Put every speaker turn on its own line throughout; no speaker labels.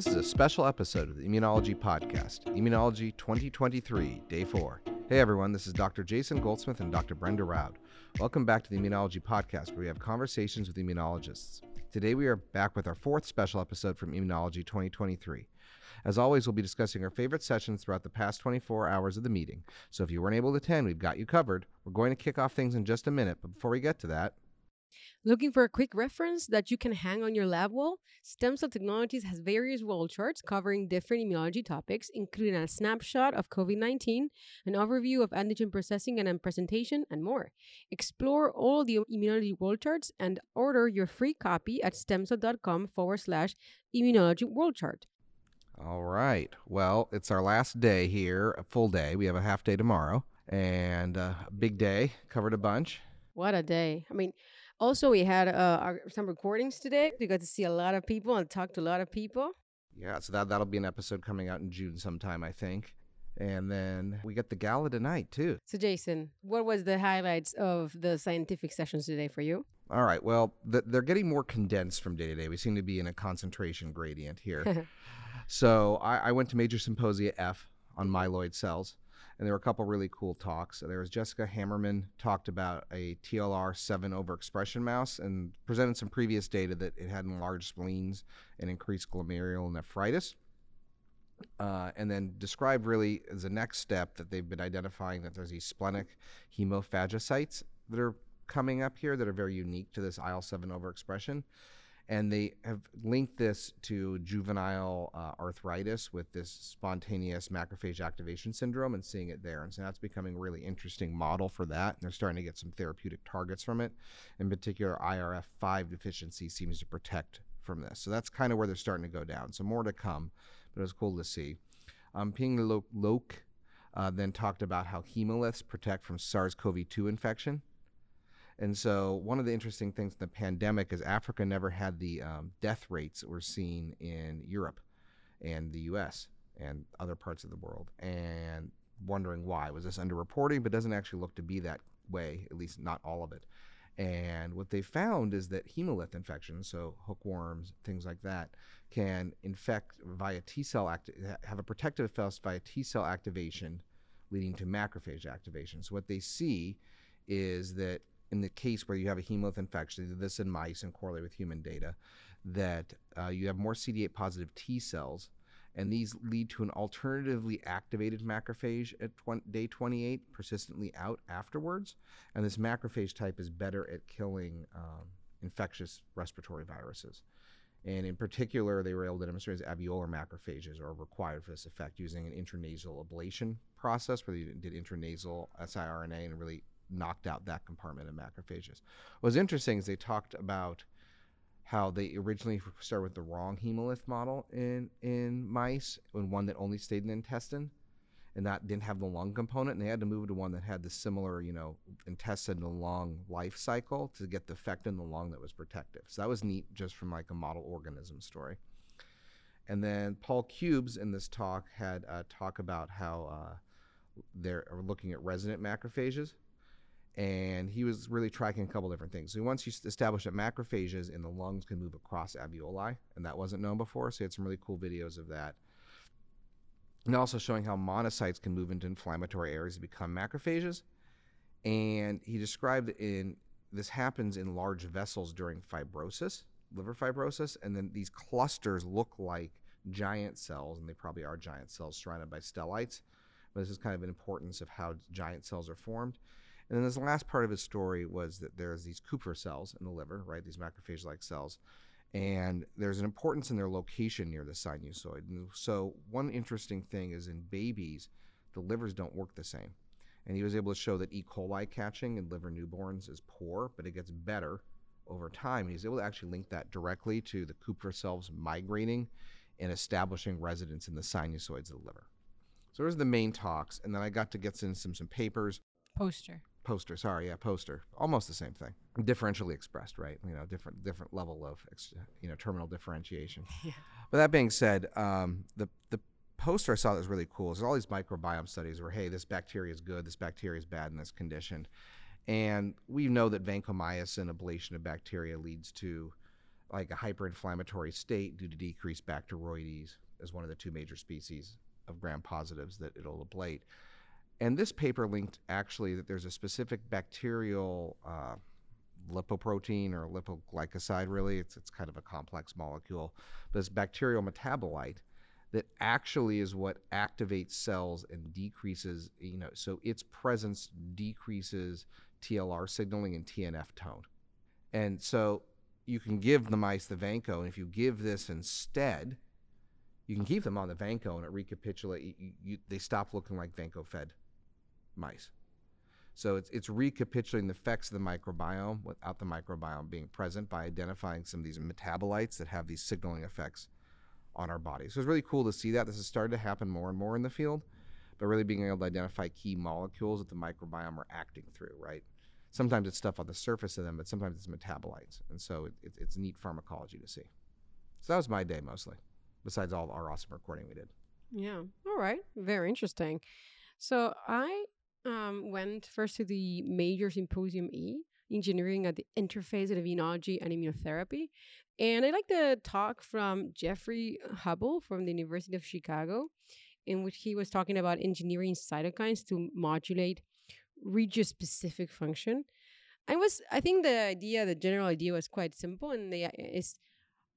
This is a special episode of the Immunology Podcast, Immunology 2023, Day 4. Hey everyone, this is Dr. Jason Goldsmith and Dr. Brenda Roud. Welcome back to the Immunology Podcast, where we have conversations with immunologists. Today we are back with our fourth special episode from Immunology 2023. As always, we'll be discussing our favorite sessions throughout the past 24 hours of the meeting. So if you weren't able to attend, we've got you covered. We're going to kick off things in just a minute, but before we get to that,
Looking for a quick reference that you can hang on your lab wall? Stem Cell Technologies has various wall charts covering different immunology topics, including a snapshot of COVID 19, an overview of antigen processing and presentation, and more. Explore all the immunology wall charts and order your free copy at stemcell.com forward slash immunology wall chart.
all right. Well, it's our last day here, a full day. We have a half day tomorrow and uh, a big day, covered a bunch.
What a day. I mean, also, we had uh, our, some recordings today. We got to see a lot of people and talk to a lot of people.
Yeah, so that, that'll be an episode coming out in June sometime, I think. And then we got the gala tonight, too.
So, Jason, what was the highlights of the scientific sessions today for you?
All right. Well, th- they're getting more condensed from day to day. We seem to be in a concentration gradient here. so I, I went to Major Symposia F on myeloid cells, and there were a couple really cool talks. There was Jessica Hammerman talked about a TLR7 overexpression mouse and presented some previous data that it had enlarged spleens and increased glomerular nephritis. Uh, and then described really as a next step that they've been identifying that there's these splenic hemophagocytes that are coming up here that are very unique to this IL 7 overexpression. And they have linked this to juvenile uh, arthritis with this spontaneous macrophage activation syndrome and seeing it there. And so that's becoming a really interesting model for that. And they're starting to get some therapeutic targets from it. In particular, IRF5 deficiency seems to protect from this. So that's kind of where they're starting to go down. So more to come, but it was cool to see. Um, Ping Lo- Loke uh, then talked about how hemolyths protect from SARS CoV 2 infection. And so, one of the interesting things in the pandemic is Africa never had the um, death rates that we're seeing in Europe and the US and other parts of the world. And wondering why. Was this underreporting? But doesn't actually look to be that way, at least not all of it. And what they found is that hemolymph infections, so hookworms, things like that, can infect via T cell act- have a protective effect via T cell activation, leading to macrophage activation. So what they see is that in the case where you have a hemolymph infection, this in mice and correlate with human data, that uh, you have more CD8 positive T cells, and these lead to an alternatively activated macrophage at 20, day 28, persistently out afterwards. And this macrophage type is better at killing um, infectious respiratory viruses. And in particular, they were able to demonstrate that alveolar macrophages are required for this effect using an intranasal ablation process where they did intranasal siRNA and really knocked out that compartment of macrophages. What was interesting is they talked about how they originally started with the wrong hemolymph model in, in mice, and one that only stayed in the intestine, and that didn't have the lung component, and they had to move to one that had the similar, you know, intestine to lung life cycle to get the effect in the lung that was protective. So that was neat just from like a model organism story. And then Paul Cubes in this talk had a talk about how uh, they're looking at resident macrophages and he was really tracking a couple different things. So once you establish that macrophages in the lungs can move across alveoli, and that wasn't known before, so he had some really cool videos of that. And also showing how monocytes can move into inflammatory areas to become macrophages. And he described in this happens in large vessels during fibrosis, liver fibrosis, and then these clusters look like giant cells, and they probably are giant cells surrounded by stellites. But this is kind of an importance of how giant cells are formed. And then this last part of his story was that there's these Kupffer cells in the liver, right? These macrophage-like cells. And there's an importance in their location near the sinusoid. And so one interesting thing is in babies, the livers don't work the same. And he was able to show that E. coli catching in liver newborns is poor, but it gets better over time. And he's able to actually link that directly to the Kupffer cells migrating and establishing residence in the sinusoids of the liver. So those are the main talks. And then I got to get some, some papers.
Poster
poster sorry yeah poster almost the same thing differentially expressed right you know different different level of you know terminal differentiation yeah. but that being said um, the the poster i saw that was really cool is all these microbiome studies where hey this bacteria is good this bacteria is bad in this condition and we know that vancomycin ablation of bacteria leads to like a hyperinflammatory state due to decreased Bacteroides as one of the two major species of gram positives that it'll ablate. And this paper linked actually that there's a specific bacterial uh, lipoprotein or lipoglycoside, really. It's, it's kind of a complex molecule, but it's bacterial metabolite that actually is what activates cells and decreases, you know, so its presence decreases TLR signaling and TNF tone. And so you can give the mice the Vanco, and if you give this instead, you can keep them on the Vanco and it recapitulate. You, you, they stop looking like Vanco fed mice. So it's, it's recapitulating the effects of the microbiome without the microbiome being present by identifying some of these metabolites that have these signaling effects on our body. So it's really cool to see that. This has started to happen more and more in the field, but really being able to identify key molecules that the microbiome are acting through, right? Sometimes it's stuff on the surface of them, but sometimes it's metabolites. And so it, it, it's neat pharmacology to see. So that was my day mostly, besides all our awesome recording we did.
Yeah. All right. Very interesting. So I um, went first to the major symposium E, engineering at the interface of immunology and immunotherapy. And I like the talk from Jeffrey Hubble from the University of Chicago, in which he was talking about engineering cytokines to modulate region specific function. I was I think the idea, the general idea was quite simple and they is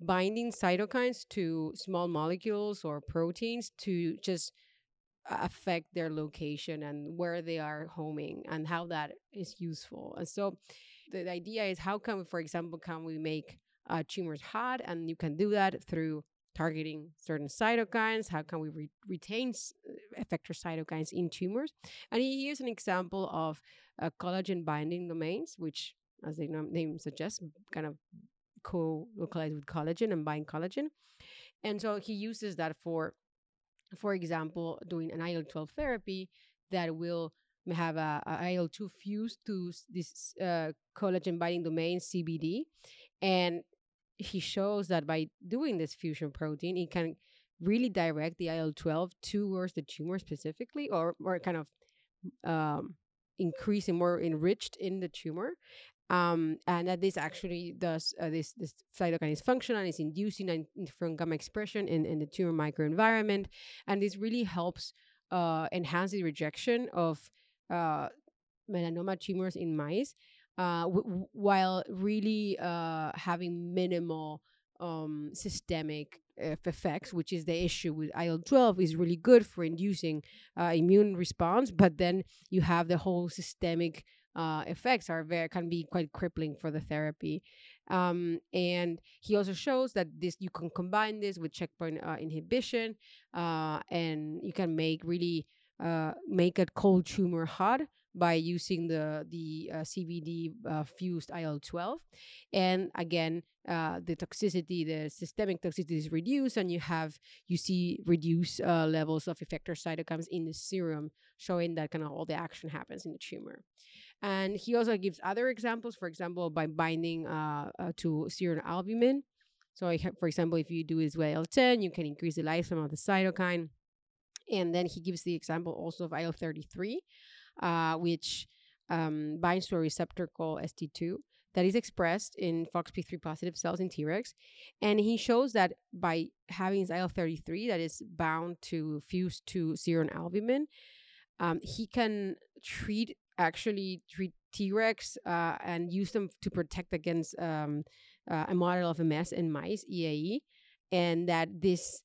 binding cytokines to small molecules or proteins to just affect their location and where they are homing and how that is useful. And so the, the idea is how can for example, can we make uh, tumors hot? And you can do that through targeting certain cytokines. How can we re- retain effector cytokines in tumors? And he used an example of uh, collagen binding domains, which, as the name suggests, kind of co-localize with collagen and bind collagen. And so he uses that for for example, doing an IL 12 therapy that will have a, a IL 2 fused to this uh, collagen binding domain CBD. And he shows that by doing this fusion protein, it can really direct the IL 12 towards the tumor specifically, or, or kind of um, increase and more enriched in the tumor. Um, and that this actually does uh, this this cytokine is functional and is inducing interferon gamma expression in, in the tumor microenvironment, and this really helps uh, enhance the rejection of uh, melanoma tumors in mice, uh, w- while really uh, having minimal um, systemic effects, which is the issue with IL 12, is really good for inducing uh, immune response, but then you have the whole systemic uh, effects are very can be quite crippling for the therapy. Um, and he also shows that this you can combine this with checkpoint uh, inhibition, uh, and you can make really uh, make a cold tumor hot by using the the uh, CBD uh, fused IL twelve, and again the toxicity, the systemic toxicity is reduced, and you have you see reduced levels of effector cytokines in the serum, showing that kind of all the action happens in the tumor. And he also gives other examples, for example, by binding uh, uh, to serum albumin. So, for example, if you do IL 10, you can increase the lifespan of the cytokine. And then he gives the example also of IL 33, uh, which um, binds to a receptor called ST2 that is expressed in FOXP3 positive cells in Tregs. And he shows that by having IL 33 that is bound to fuse to serum albumin, um, he can treat actually treat Tregs uh, and use them to protect against um, uh, a model of MS in mice, EAE, and that this,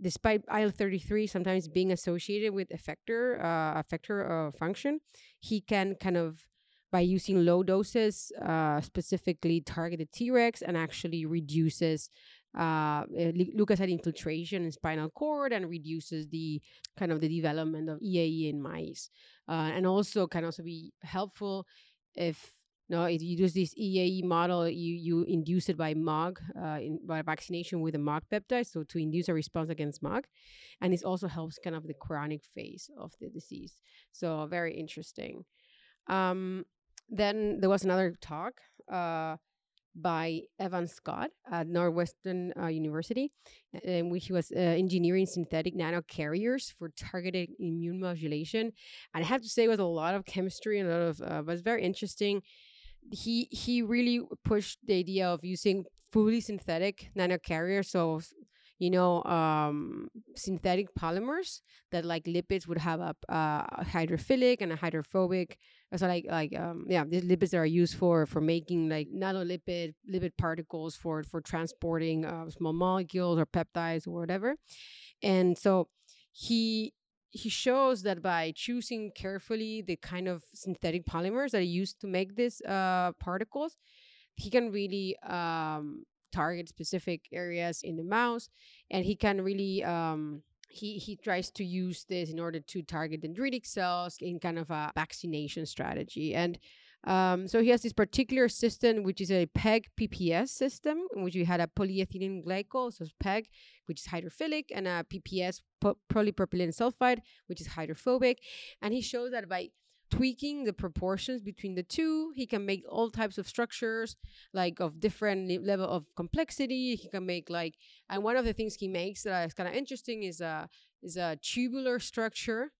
despite IL-33 sometimes being associated with effector uh, effector uh, function, he can kind of by using low doses, uh, specifically targeted T Rex and actually reduces uh, eh, leukocyte infiltration in spinal cord and reduces the kind of the development of EAE in mice, uh, and also can also be helpful if no, if you use this EAE model, you you induce it by MOG, uh, in, by vaccination with a MOG peptide, so to induce a response against MOG, and this also helps kind of the chronic phase of the disease. So very interesting. Um, then there was another talk uh, by Evan Scott at Northwestern uh, University, in which he was uh, engineering synthetic nanocarriers for targeted immune modulation. And I have to say, it was a lot of chemistry and a lot of, uh, was very interesting. he he really pushed the idea of using fully synthetic nanocarriers. So you know, um, synthetic polymers that like lipids would have a, a hydrophilic and a hydrophobic. So like like um, yeah, these lipids that are used for for making like nanolipid lipid particles for for transporting uh, small molecules or peptides or whatever. And so he he shows that by choosing carefully the kind of synthetic polymers that are used to make these uh, particles, he can really um, target specific areas in the mouse, and he can really um, he he tries to use this in order to target dendritic cells in kind of a vaccination strategy and um, so he has this particular system, which is a PEG PPS system, in which we had a polyethylene glycol, so PEG, which is hydrophilic, and a PPS, po- polypropylene sulfide, which is hydrophobic. And he shows that by tweaking the proportions between the two. He can make all types of structures like of different level of complexity. He can make like and one of the things he makes that is kind of interesting is a is a tubular structure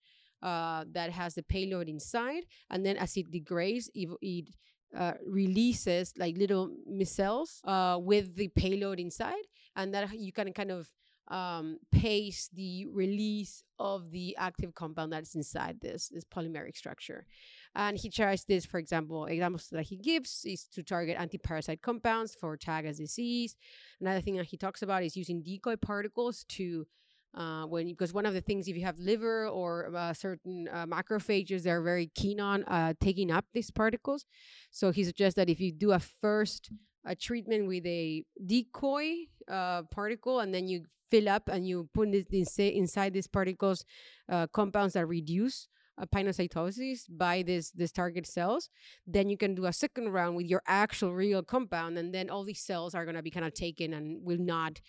uh, that has the payload inside, and then as it degrades, it, it uh, releases like little micelles uh, with the payload inside, and that you can kind of um, pace the release of the active compound that's inside this this polymeric structure. And he tries this, for example, examples that he gives is to target antiparasite compounds for Chagas disease. Another thing that he talks about is using decoy particles to uh, when because one of the things if you have liver or uh, certain uh, macrophages they're very keen on uh, taking up these particles so he suggests that if you do a first a treatment with a decoy uh, particle and then you fill up and you put this inside these particles uh, compounds that reduce uh, pinocytosis by this this target cells then you can do a second round with your actual real compound and then all these cells are going to be kind of taken and will not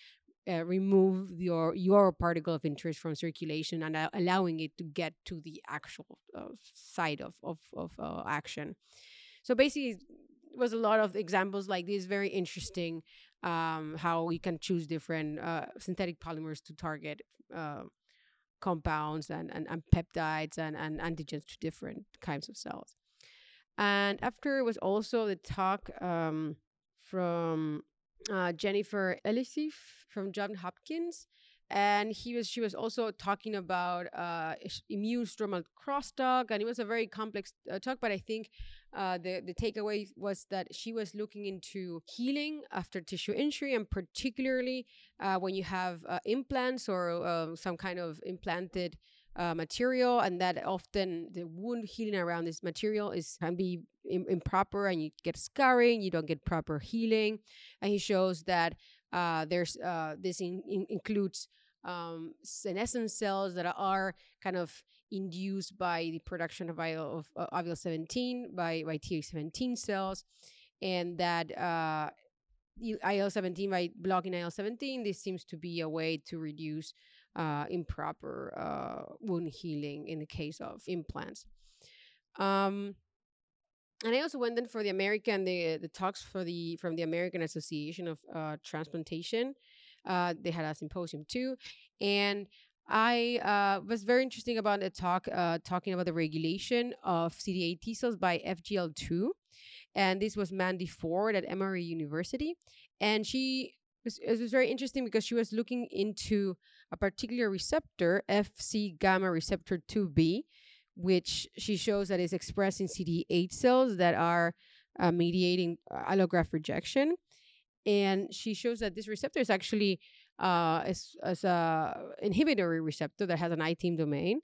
uh, remove your your particle of interest from circulation and allowing it to get to the actual uh, site of of, of uh, action. So basically, was a lot of examples like this. Very interesting um, how we can choose different uh, synthetic polymers to target uh, compounds and, and, and peptides and, and antigens to different kinds of cells. And after was also the talk um, from uh, Jennifer Elisif from John Hopkins, and he was she was also talking about uh, immune stromal crosstalk, and it was a very complex uh, talk. But I think uh, the the takeaway was that she was looking into healing after tissue injury, and particularly uh, when you have uh, implants or uh, some kind of implanted uh, material, and that often the wound healing around this material is can be Im- improper, and you get scarring, you don't get proper healing. And he shows that there's this in, in includes um, senescent cells that are kind of induced by the production of IL of uh, IL seventeen by by Th17 cells, and that uh, IL seventeen by blocking IL seventeen, this seems to be a way to reduce uh, improper uh, wound healing in the case of implants. Um, and I also went then for the American the the talks for the from the American Association of uh, Transplantation. Uh, they had a symposium too, and I uh, was very interesting about the talk uh, talking about the regulation of CD8 T cells by FGL2, and this was Mandy Ford at Emory University, and she was, it was very interesting because she was looking into a particular receptor, FC gamma receptor 2B, which she shows that is expressed in CD8 cells that are uh, mediating uh, allograft rejection. And she shows that this receptor is actually uh, as, as a inhibitory receptor that has an ITIM domain.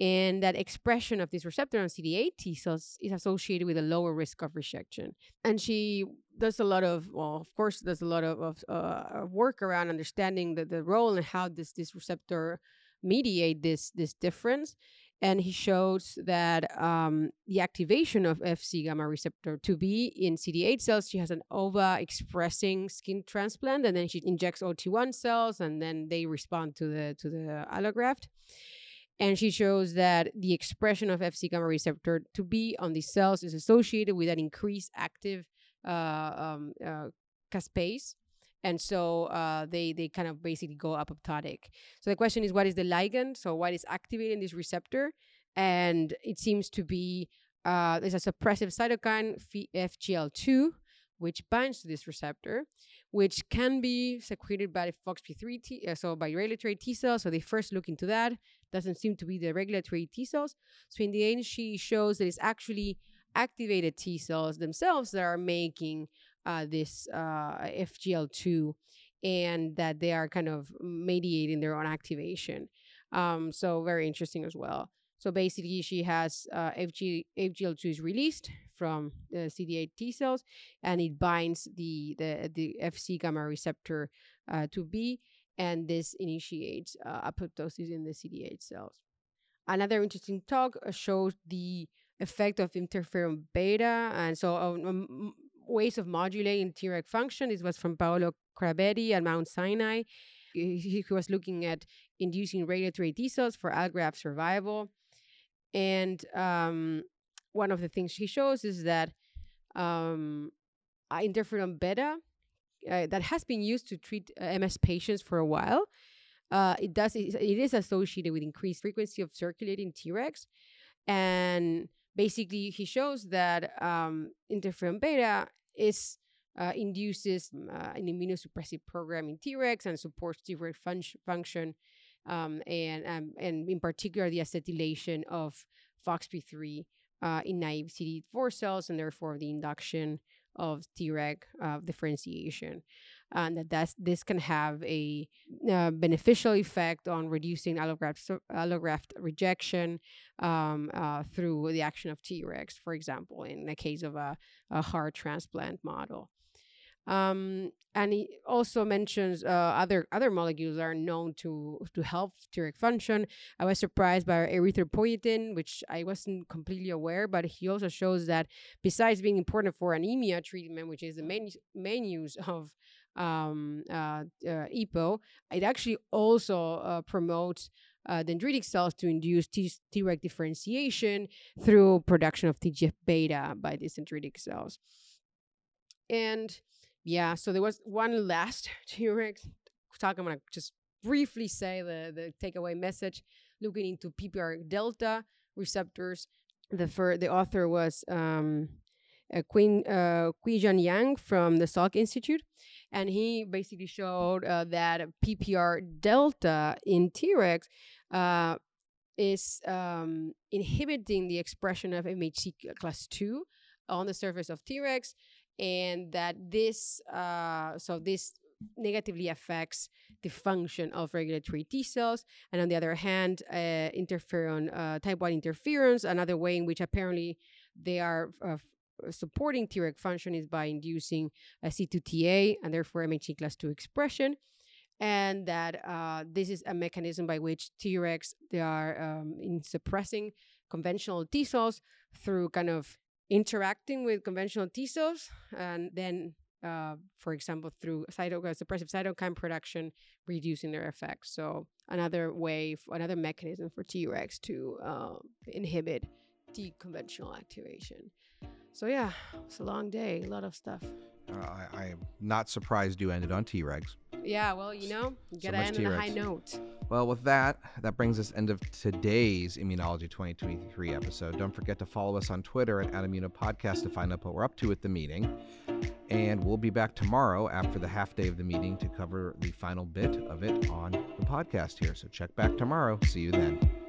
And that expression of this receptor on CD8 T cells is associated with a lower risk of rejection. And she does a lot of, well, of course, there's a lot of, of uh, work around understanding the, the role and how does this receptor mediate this this difference and he shows that um, the activation of Fc gamma receptor 2b in CD8 cells, she has an ova expressing skin transplant, and then she injects OT1 cells, and then they respond to the to the allograft. And she shows that the expression of Fc gamma receptor 2b on these cells is associated with an increased active uh, um, uh, caspase and so uh, they they kind of basically go apoptotic. So the question is, what is the ligand? So what is activating this receptor? And it seems to be uh, there's a suppressive cytokine, FGL2, which binds to this receptor, which can be secreted by FOXP3 T, uh, so by regulatory T cells. So they first look into that. Doesn't seem to be the regulatory T cells. So in the end, she shows that it's actually activated T cells themselves that are making uh, this uh, FGL2 and that they are kind of mediating their own activation. Um, so very interesting as well. So basically, she has uh, FG, FGL2 is released from the CD8 T cells, and it binds the the, the FC gamma receptor uh, to B, and this initiates uh, apoptosis in the CD8 cells. Another interesting talk uh, shows the effect of interferon beta, and so um, um, ways of modulating Treg function. This was from Paolo Crabetti at Mount Sinai. He, he was looking at inducing regulatory T cells for allograft survival. And um, one of the things he shows is that um, interferon beta, uh, that has been used to treat uh, MS patients for a while, uh, it does it is associated with increased frequency of circulating Tregs, and basically he shows that um, interferon beta is uh, induces uh, an immunosuppressive program in Tregs and supports Treg fun- function, um, and um, and in particular the acetylation of FOXP3 uh, in naive CD4 cells, and therefore the induction of Treg uh, differentiation. And that that's, this can have a uh, beneficial effect on reducing allograft, allograft rejection um, uh, through the action of Tregs, for example, in the case of a, a heart transplant model. Um, and he also mentions uh, other other molecules are known to to help Treg function. I was surprised by erythropoietin, which I wasn't completely aware, but he also shows that besides being important for anemia treatment, which is the main main use of um, uh, uh, EPO, it actually also uh, promotes uh, dendritic cells to induce T- Treg differentiation through production of TGF beta by these dendritic cells. And yeah, so there was one last T-Rex talk. I'm gonna just briefly say the the takeaway message, looking into PPR delta receptors. The fir- the author was um, uh, Queen uh, Yang from the Salk Institute, and he basically showed uh, that PPR delta in Tregs uh, is um, inhibiting the expression of MHC class two on the surface of Tregs and that this uh, so this negatively affects the function of regulatory T cells. And on the other hand, uh, interferon, uh, type 1 interference, another way in which apparently they are uh, supporting Treg function is by inducing a C2TA and therefore MHC class 2 expression. And that uh, this is a mechanism by which Tregs they are um, in suppressing conventional T cells through kind of interacting with conventional T cells, and then, uh, for example, through cytokine suppressive cytokine production, reducing their effects. So another way, another mechanism for Tregs to uh, inhibit deconventional activation. So yeah, it's a long day, a lot of stuff.
Uh, I, am not surprised you ended on Tregs.
Yeah, well, you know, you gotta end on a high note.
Well, with that, that brings us end of today's Immunology 2023 episode. Don't forget to follow us on Twitter at Immuno Podcast to find out what we're up to at the meeting. And we'll be back tomorrow after the half day of the meeting to cover the final bit of it on the podcast here. So check back tomorrow. See you then.